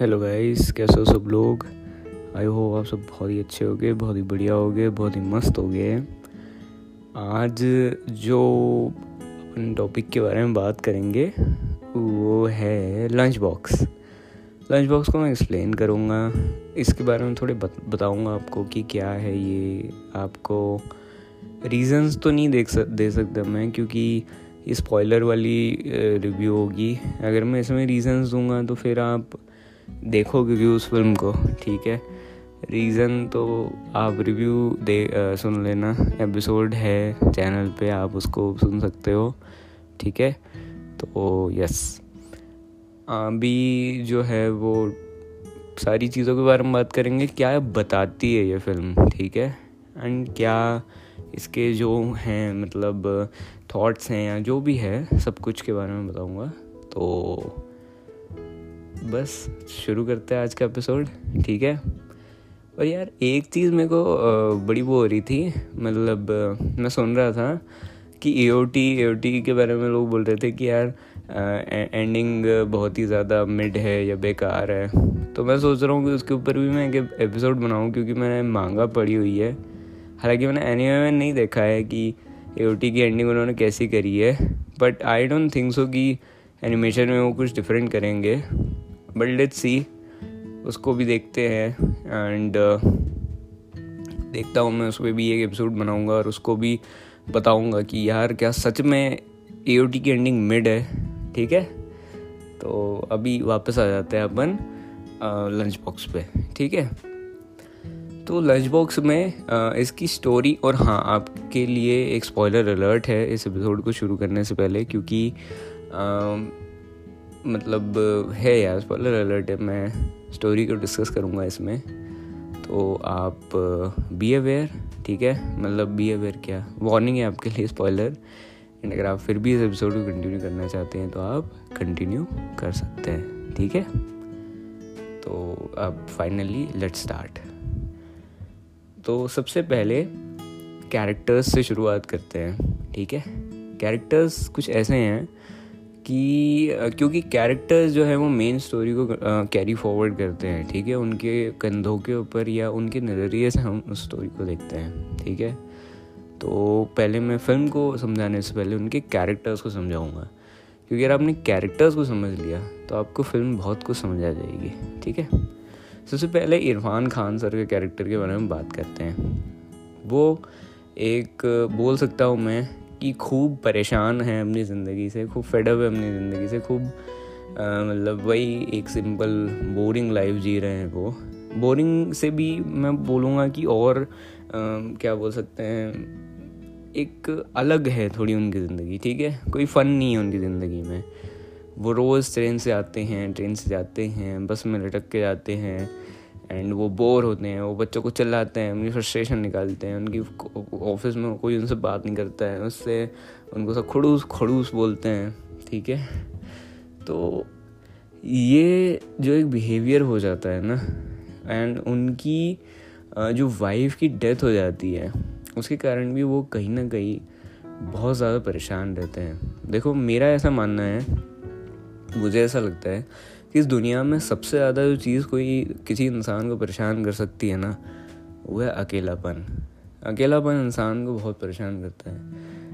Hello guys कैसे हो सब लोग? आई होप आप सब बहुत ही अच्छे हो गए बहुत ही बढ़िया हो गए बहुत ही मस्त हो गए आज जो अपन टॉपिक के बारे में बात करेंगे वो है लंच बॉक्स लंच बॉक्स को मैं एक्सप्लेन करूँगा। इसके बारे में थोड़े बत, बताऊँगा आपको कि क्या है ये। आपको रीजंस तो नहीं देख सक दे सकता मैं क्योंकि ये स्पॉइलर वाली रिव्यू होगी। अगर मैं इसमें रीजंस दूँगा तो फिर आप देखोगे भी उस फ़िल्म को ठीक है? रीज़न तो आप रिव्यू दे आ, सुन लेना। एपिसोड है चैनल पे आप उसको सुन सकते हो ठीक है? तो यस अभी जो है वो सारी चीज़ों के बारे में बात करेंगे क्या बताती है ये फ़िल्म ठीक है? एंड क्या इसके जो हैं मतलब थॉट्स हैं या जो भी है सब कुछ के बारे में बताऊँगा। तो बस शुरू करते हैं आज का एपिसोड ठीक है? और यार, एक चीज़ मेरे को बड़ी वो हो रही थी मतलब मैं सुन रहा था कि ए ओ टी ए टी के बारे में लोग बोल रहे थे कि यार एंडिंग बहुत ही ज़्यादा मिड है या बेकार है। तो मैं सोच रहा हूँ कि उसके ऊपर भी मैं एक एपिसोड बनाऊँ, क्योंकि मैंने मांगा पड़ी हुई है। हालाँकि मैंने एनिमे में नहीं देखा है कि ए ओ टी की एंडिंग उन्होंने कैसी करी है but I don't think so कि एनिमेशन में वो कुछ डिफरेंट करेंगे। बट लेट्स सी उसको भी देखते हैं एंड uh, देखता हूँ मैं उस पर भी एक एपिसोड बनाऊँगा और उसको भी बताऊँगा कि यार क्या सच में ए की एंडिंग मिड है ठीक है? तो अभी वापस आ जाते हैं अपन लंच uh, बॉक्स पे ठीक है? तो लंच बॉक्स में uh, इसकी स्टोरी और हाँ आपके लिए एक स्पॉइलर अलर्ट है इस एपिसोड को शुरू करने से पहले क्योंकि मतलब है यार स्पॉइलर अलर्ट है, मैं स्टोरी को डिस्कस करूँगा इसमें। तो आप बी अवेयर ठीक है? मतलब बी अवेयर क्या? वार्निंग है आपके लिए स्पॉइलर एंड अगर आप फिर भी इस एपिसोड को कंटिन्यू करना चाहते हैं तो आप कंटिन्यू कर सकते हैं, ठीक है? तो अब फाइनली लेट स्टार्ट तो सबसे पहले कैरेक्टर्स से शुरुआत करते हैं, ठीक है? कैरेक्टर्स कुछ ऐसे हैं कि क्योंकि कैरेक्टर्स जो है वो मेन स्टोरी को कैरी फॉरवर्ड करते हैं, ठीक है? उनके कंधों के ऊपर या उनके नज़रिए से हम उस स्टोरी को देखते हैं, ठीक है? तो पहले मैं फ़िल्म को समझाने से पहले उनके कैरेक्टर्स को समझाऊँगा। क्योंकि अगर आपने कैरेक्टर्स को समझ लिया तो आपको फ़िल्म बहुत कुछ समझ आ जाएगी, ठीक है? सबसे पहले इरफान खान सर के कैरेक्टर के बारे में बात करते हैं। वो एक, बोल सकता हूँ मैं कि खूब परेशान हैं अपनी ज़िंदगी से खूब फेडअप है अपनी ज़िंदगी से खूब मतलब वही एक सिंपल बोरिंग लाइफ जी रहे हैं वो। बोरिंग से भी मैं बोलूँगा कि और आ, क्या बोल सकते हैं एक अलग है थोड़ी उनकी ज़िंदगी ठीक है? कोई फ़न नहीं है उनकी ज़िंदगी में। वो रोज़ ट्रेन से आते हैं ट्रेन से जाते हैं बस में लटक के जाते हैं। एंड वो बोर होते हैं, वो बच्चों को चिल्लाते हैं, उनकी फ्रस्ट्रेशन निकालते हैं, उनकी ऑफ़िस में कोई उनसे बात नहीं करता है, उससे उनको सब खड़ूस खड़ूस बोलते हैं, ठीक है? तो ये जो एक बिहेवियर हो जाता है ना एंड उनकी जो वाइफ की डेथ हो जाती है, उसके कारण भी वो कहीं ना कहीं बहुत ज़्यादा परेशान रहते हैं। देखो, मेरा ऐसा मानना है, मुझे ऐसा लगता है कि इस दुनिया में सबसे ज़्यादा जो चीज़ कोई किसी इंसान को परेशान कर सकती है ना, वो है अकेलापन। अकेलापन इंसान को बहुत परेशान करता है।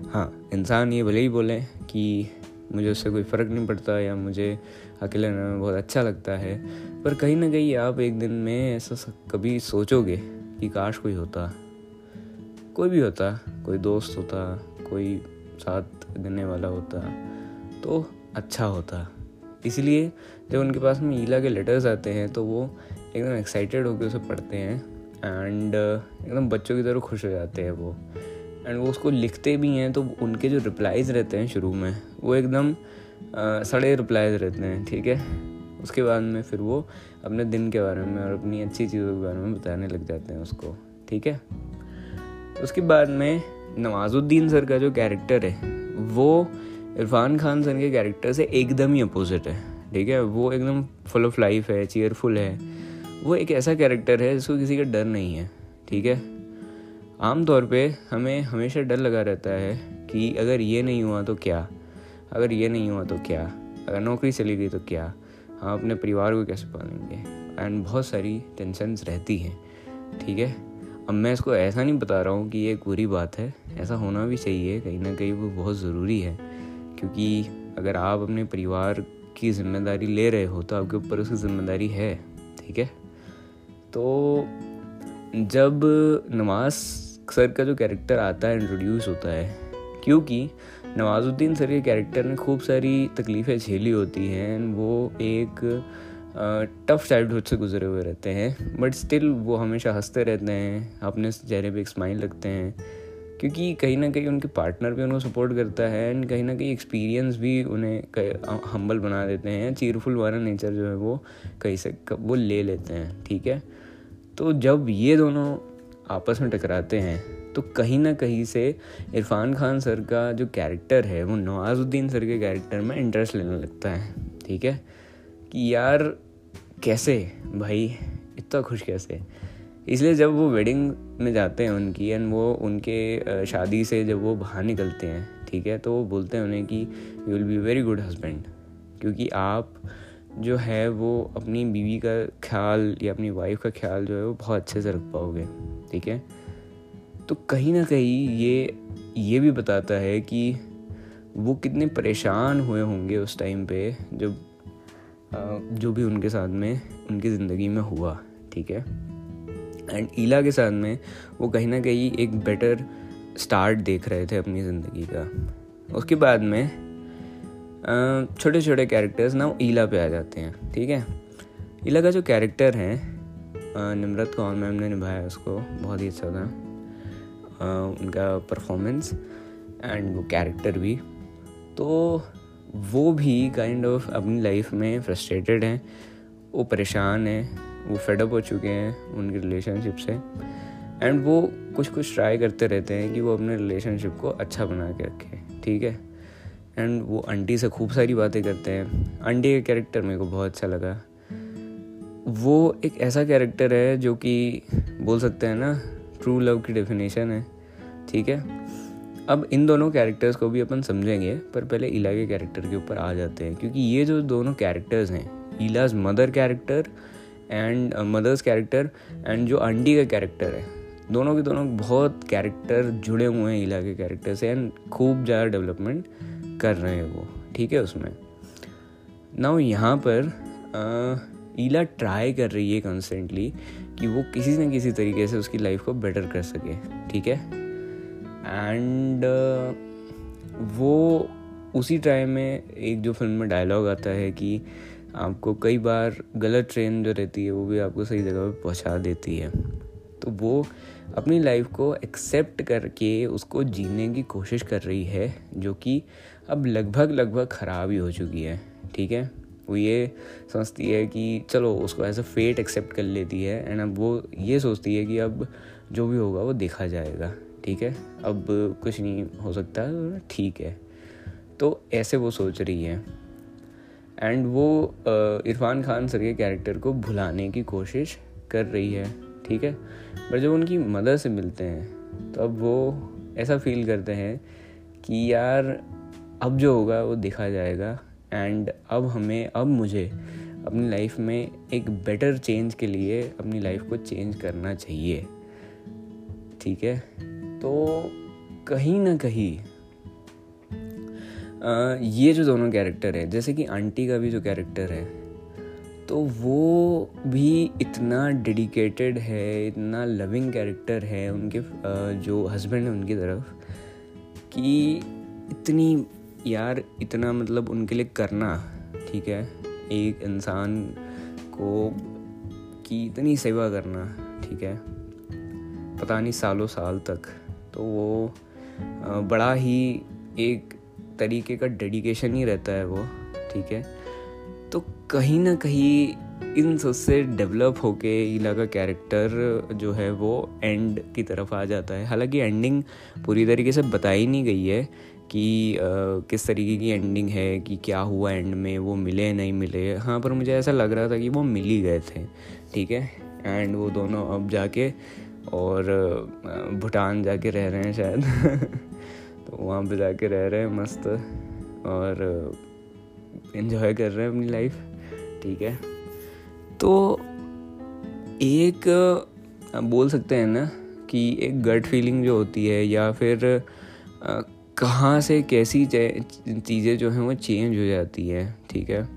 हाँ इंसान ये भले ही बोले कि मुझे उससे कोई फ़र्क नहीं पड़ता या मुझे अकेले रहने में बहुत अच्छा लगता है, पर कहीं ना कहीं आप एक दिन में ऐसा कभी सोचोगे कि काश कोई होता। कोई भी होता, कोई दोस्त होता, कोई साथ देने वाला होता तो अच्छा होता। इसलिए जब उनके पास में ईला के लेटर्स आते हैं तो वो एकदम एक्साइटेड होकर उसे पढ़ते हैं एंड uh, एकदम बच्चों की तरह खुश हो जाते हैं वो। एंड वो उसको लिखते भी हैं तो उनके जो रिप्लाइज रहते हैं शुरू में वो एकदम uh, सड़े रिप्लाइज रहते हैं ठीक है? उसके बाद में फिर वो अपने दिन के बारे में और अपनी अच्छी चीज़ों के बारे में बताने लग जाते हैं उसको ठीक है? उसके बाद में नवाजुद्दीन सर का जो कैरेक्टर है वो इरफान खान सर के कैरेक्टर से एकदम ही अपोजिट है। ठीक है, वो एकदम फुल ऑफ़ लाइफ है चेयरफुल है। वो एक ऐसा कैरेक्टर है जिसको किसी का डर नहीं है, ठीक है? आम तौर पे हमें हमेशा डर लगा रहता है कि अगर ये नहीं हुआ तो क्या? अगर ये नहीं हुआ तो क्या? अगर नौकरी चली गई तो क्या? हम अपने परिवार को कैसे पालेंगे? एंड बहुत सारी टेंशन्स रहती हैं, ठीक है? अब मैं इसको ऐसा नहीं बता रहा हूँ कि ये एक बुरी बात है। ऐसा होना भी चाहिए, कहीं ना कहीं वो बहुत ज़रूरी है। क्योंकि अगर आप अपने परिवार की ज़िम्मेदारी ले रहे हो तो आपके ऊपर उसकी ज़िम्मेदारी है, ठीक है? तो जब नवाज़ सर का जो कैरेक्टर आता है इंट्रोड्यूस होता है, क्योंकि नवाजुद्दीन सर के कैरेक्टर ने खूब सारी तकलीफ़ें झेली होती हैं, वो एक टफ चाइल्डहुड से गुजरे हुए रहते हैं बट स्टिल वो हमेशा हँसते रहते हैं, अपने चेहरे पे एक स्माइल रखते हैं। क्योंकि कहीं ना कहीं उनके पार्टनर भी उनको सपोर्ट करता है एंड कहीं ना कहीं एक्सपीरियंस भी उन्हें हम्बल बना देते हैं चीरफुल वाला नेचर जो है वो कहीं से वो ले लेते हैं, ठीक है? तो जब ये दोनों आपस में टकराते हैं तो कहीं ना कहीं से इरफान खान सर का जो कैरेक्टर है, वो नवाजुद्दीन सर के कैरेक्टर में इंटरेस्ट लेने लगता है, ठीक है? कि यार, कैसे? भाई, इतना खुश कैसे? इसलिए जब वो वेडिंग में जाते हैं उनकी एंड वो उनके शादी से जब वो बाहर निकलते हैं, ठीक है तो वो बोलते हैं उन्हें कि you will be very good husband क्योंकि आप जो है वो अपनी बीवी का ख्याल या अपनी वाइफ का ख्याल जो है वो बहुत अच्छे से रख पाओगे, ठीक है? तो कहीं ना कहीं ये ये भी बताता है कि वो कितने परेशान हुए होंगे उस टाइम पे जब जो भी उनके साथ में, उनकी ज़िंदगी में हुआ, ठीक है? एंड ईला के साथ में वो कहीं ना कहीं एक बेटर स्टार्ट देख रहे थे अपनी ज़िंदगी का। उसके बाद में छोटे छोटे कैरेक्टर्स ना ईला पे आ जाते हैं, ठीक है? ईला का जो कैरेक्टर है निमरत कौर मैम ने निभाया उसको, बहुत ही अच्छा था। उनका परफॉर्मेंस एंड वो कैरेक्टर भी। तो वो भी काइंड kind ऑफ़ of अपनी लाइफ में फ्रस्ट्रेटेड हैं, वो परेशान हैं वो फेडअप हो चुके हैं उनकी रिलेशनशिप से। एंड वो कुछ कुछ ट्राई करते रहते हैं कि वो अपने रिलेशनशिप को अच्छा बना के रखें, ठीक है? एंड वो आंटी से खूब सारी बातें करते हैं। आंटी का कैरेक्टर मेरे को बहुत अच्छा लगा। वो एक ऐसा कैरेक्टर है जो कि बोल सकते हैं ना ट्रू लव की डेफिनेशन है, ठीक है? अब इन दोनों कैरेक्टर्स को भी अपन समझेंगे, पर पहले इला के कैरेक्टर के ऊपर आ जाते हैं। क्योंकि ये जो दोनों कैरेक्टर्स हैं इलाज mother character and mothers character and जो आंटी का कैरेक्टर है। दोनों के दोनों बहुत कैरेक्टर जुड़े हुए हैं इला के कैरेक्टर से एंड खूब ज़्यादा डेवलपमेंट कर रहे हैं वो। ठीक है उसमें? ना यहाँ पर ईला ट्राई कर रही है कॉन्स्टेंटली कि वो किसी न किसी तरीके से उसकी लाइफ को बेटर कर सके। ठीक है? एंड uh, वो उसी टाइम में एक जो फ़िल्म में डायलॉग आता है कि आपको कई बार गलत ट्रेन जो रहती है, वो भी आपको सही जगह पर पहुँचा देती है। तो वो अपनी लाइफ को एक्सेप्ट करके उसको जीने की कोशिश कर रही है, जो कि अब लगभग लगभग ख़राब ही हो चुकी है, ठीक है? वो ये समझती है कि चलो, उसको एज अ फेट एक्सेप्ट कर लेती है एंड अब वो ये सोचती है कि अब जो भी होगा, वो देखा जाएगा, ठीक है? अब कुछ नहीं हो सकता, ठीक है। तो ऐसे वो सोच रही है। एंड वो इरफान खान सर के कैरेक्टर को भुलाने की कोशिश कर रही है, ठीक है? पर जब उनकी मदर से मिलते हैं तो अब वो ऐसा फील करते हैं कि यार, अब जो होगा वो देखा जाएगा। एंड अब हमें, अब मुझे अपनी लाइफ में एक बेटर चेंज के लिए अपनी लाइफ को चेंज करना चाहिए, ठीक है? तो कहीं ना कहीं ये जो दोनों कैरेक्टर हैं, जैसे कि आंटी का भी जो कैरेक्टर है तो वो भी इतना डेडिकेटेड है, इतना लविंग कैरेक्टर है उनके जो हस्बैंड है उनकी तरफ़, कि इतनी यार, इतना मतलब उनके लिए करना, ठीक है? एक इंसान को की इतनी सेवा करना, ठीक है? पता नहीं सालों साल तक तो वो बड़ा ही एक तरीके का डेडिकेशन ही रहता है वो ठीक है? तो कहीं ना कहीं इन सबसे डेवलप होके ईला का कैरेक्टर जो है वो एंड की तरफ़ आ जाता है। हालाँकि एंडिंग पूरी तरीके से बताई नहीं गई है कि आ, किस तरीके की एंडिंग है कि क्या हुआ एंड में वो मिले नहीं मिले। हाँ पर मुझे ऐसा लग रहा था कि वो मिल ही गए थे ठीक है? एंड वो दोनों अब जाके और भूटान जाके रह रहे हैं शायद। वहाँ पे जाके रह रहे हैं मस्त और इन्जॉय कर रहे हैं अपनी लाइफ ठीक है? तो एक बोल सकते हैं ना कि एक गट फीलिंग जो होती है या फिर कहाँ से कैसी चीज़ें जो हैं वो चेंज हो जाती हैं, ठीक है?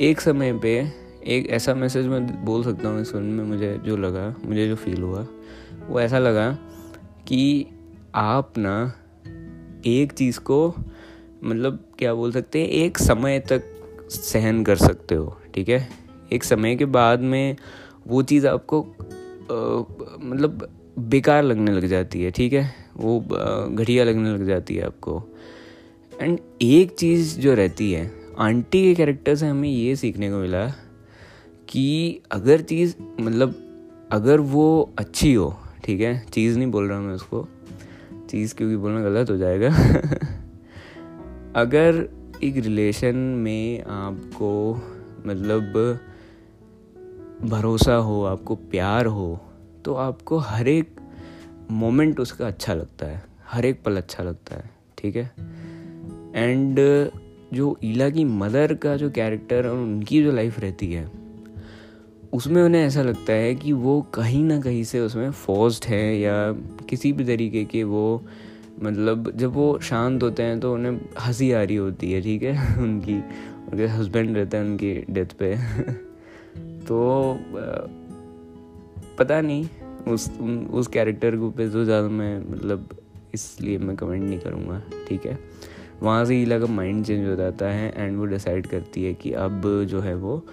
एक समय पे एक ऐसा मैसेज मैं बोल सकता हूँ इस फ़िल्म में मुझे जो लगा, मुझे जो फील हुआ, वो ऐसा लगा कि आप ना एक चीज़ को मतलब क्या बोल सकते हैं एक समय तक सहन कर सकते हो ठीक है? एक समय के बाद में वो चीज़ आपको आ, मतलब बेकार लगने लग जाती है ठीक है? वो घटिया लगने लग जाती है आपको। एंड एक चीज़ जो रहती है आंटी के कैरेक्टर से हमें ये सीखने को मिला कि अगर चीज़ मतलब अगर वो अच्छी हो ठीक है? चीज़ नहीं बोल रहा मैं उसको चीज़ क्योंकि बोलना गलत हो जाएगा। अगर एक रिलेशन में आपको मतलब भरोसा हो, आपको प्यार हो तो आपको हर एक मोमेंट उसका अच्छा लगता है, हर एक पल अच्छा लगता है, ठीक है? एंड जो ईला की मदर का जो कैरेक्टर और उनकी जो लाइफ रहती है उसमें उन्हें ऐसा लगता है कि वो कहीं ना कहीं से उसमें फोर्स्ड है या किसी भी तरीके के वो मतलब जब वो शांत होते हैं तो उन्हें हँसी आ रही होती है, ठीक है? उनकी, उनके हस्बैंड रहते हैं उनकी डेथ पे। तो पता नहीं, उस उस कैरेक्टर को पे तो ज़्यादा मैं मतलब इसलिए मैं कमेंट नहीं करूँगा, ठीक है? वहाँ से हीला का माइंड चेंज हो जाता है एंड वो डिसाइड करती है कि अब जो है वो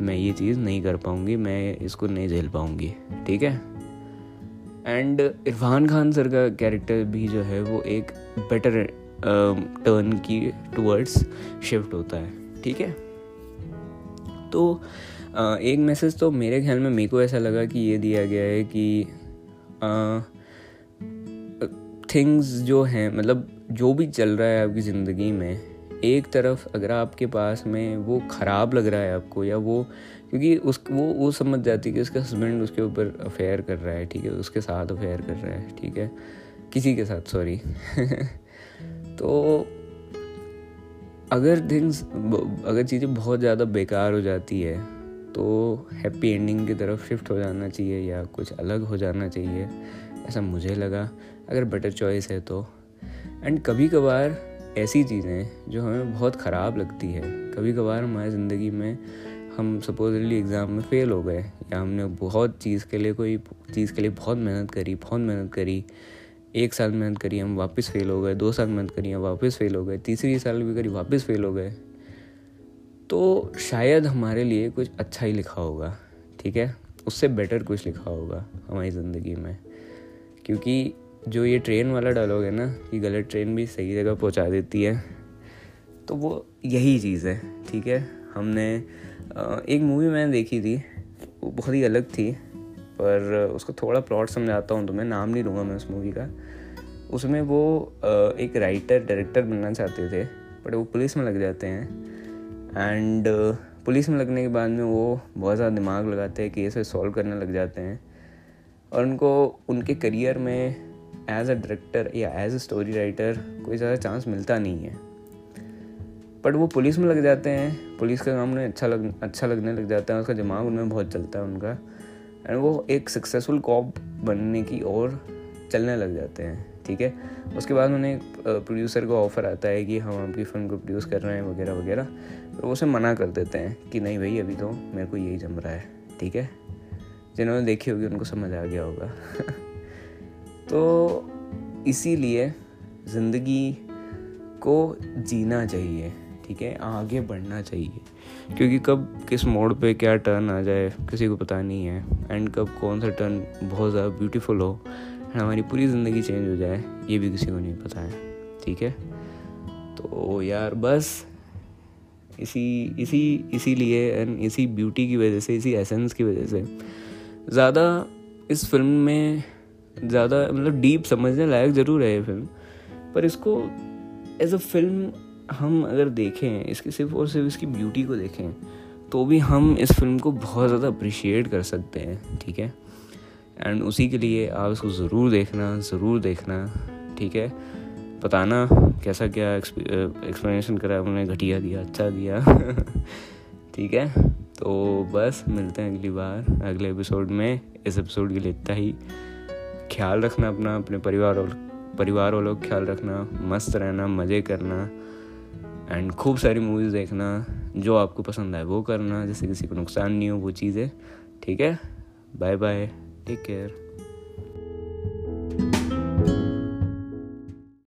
मैं ये चीज़ नहीं कर पाऊँगी मैं इसको नहीं झेल पाऊँगी ठीक है? एंड इरफान खान सर का कैरेक्टर भी जो है वो एक बेटर टर्न um, की टूवर्ड्स शिफ्ट होता है ठीक है? तो uh, एक मैसेज तो मेरे ख्याल में मेरे को ऐसा लगा कि ये दिया गया है कि थिंग्स uh, जो हैं मतलब जो भी चल रहा है आपकी ज़िंदगी में एक तरफ़ अगर आपके पास में वो ख़राब लग रहा है आपको या वो, क्योंकि उस, वो वो समझ जाती है कि उसका हस्बैंड उसके ऊपर अफेयर कर रहा है, ठीक है? उसके साथ अफेयर कर रहा है, ठीक है? किसी के साथ सॉरी तो अगर थिंग्स अगर चीज़ें बहुत ज़्यादा बेकार हो जाती है तो हैप्पी एंडिंग की तरफ़ शिफ्ट हो जाना चाहिए या कुछ अलग हो जाना चाहिए, ऐसा मुझे लगा। अगर बेटर चॉइस है तो। एंड कभी कभार ऐसी चीज़ें जो हमें बहुत ख़राब लगती है। कभी कभार हमारी ज़िंदगी में हम सपोजली एग्ज़ाम में फ़ेल हो गए, या हमने बहुत चीज़ के लिए कोई चीज़ के लिए बहुत मेहनत करी, बहुत मेहनत करी, एक साल मेहनत करी, हम वापस फेल हो गए, दो साल मेहनत करी, हम वापस फेल हो गए, तीसरी साल भी करी, वापस फेल हो गए। तो शायद हमारे लिए कुछ अच्छा ही लिखा होगा, ठीक है? उससे बेटर कुछ लिखा होगा हमारी ज़िंदगी में, क्योंकि जो ये ट्रेन वाला डायलॉग है ना, कि गलत ट्रेन भी सही जगह पहुँचा देती है तो वो यही चीज़ है, ठीक है? हमने एक मूवी मैंने देखी थी, वो बहुत ही अलग थी, पर उसको थोड़ा प्लॉट समझाता हूँ तो मैं नाम नहीं लूँगा मैं उस मूवी का। उसमें वो एक राइटर डायरेक्टर बनना चाहते थे बट वो पुलिस में लग जाते हैं एंड पुलिस में लगने के बाद में वो बहुत ज़्यादा दिमाग लगाते हैं, केस सॉल्व करने लग जाते हैं, और उनको, उनके करियर में एज अ डायरेक्टर या एज अ स्टोरी राइटर कोई ज़्यादा चांस मिलता नहीं है। बट वो पुलिस में लग जाते हैं, पुलिस का काम उन्हें अच्छा लग अच्छा लगने लग जाता है, उसका दिमाग उनमें बहुत चलता है उनका। एंड वो एक सक्सेसफुल कॉप बनने की ओर चलने लग जाते हैं, ठीक है? उसके बाद उन्हें एक प्रोड्यूसर को ऑफ़र आता है कि हम आपकी फ़िल्म को प्रोड्यूस कर रहे हैं, वगैरह वगैरह। तो वो उसे मना कर देते हैं कि नहीं भाई, अभी तो मेरे को यही जम रहा है, ठीक है? जिन्होंने देखी होगी, उनको समझ आ गया होगा। तो इसीलिए ज़िंदगी को जीना चाहिए, ठीक है? आगे बढ़ना चाहिए। क्योंकि कब किस मोड़ पे क्या टर्न आ जाए, किसी को पता नहीं है। एंड कब कौन सा टर्न बहुत ज़्यादा ब्यूटीफुल हो एंड हमारी पूरी ज़िंदगी चेंज हो जाए, ये भी किसी को नहीं पता है, ठीक है? तो यार बस, इसी इसी, इसीलिए एंड इसी ब्यूटी की वजह से, इसी एसेंस की वजह से, ज़्यादा इस फ़िल्म में ज़्यादा मतलब डीप समझने लायक ज़रूर है ये फ़िल्म पर इसको एज अ फ़िल्म हम अगर देखें, इसकी सिर्फ़ और सिर्फ़ इसकी ब्यूटी को देखें तो भी हम इस फ़िल्म को बहुत ज़्यादा अप्रिशिएट कर सकते हैं, ठीक है? एंड उसी के लिए आप इसको ज़रूर देखना ज़रूर देखना, ठीक है? बताना कैसा क्या एक्सप्लेनेशन करा उन्होंने, घटिया दिया अच्छा दिया, ठीक है? तो बस, मिलते हैं अगली बार, अगले एपिसोड में, इस एपिसोड के लिए इतना ही। ख्याल रखना अपना, अपने परिवार और, परिवार वालों का ख्याल रखना, मस्त रहना, मज़े करना एंड खूब सारी मूवीज़ देखना, जो आपको पसंद आए, वो करना जैसे किसी को नुकसान नहीं हो, वो चीज़ें, ठीक है? Bye bye take care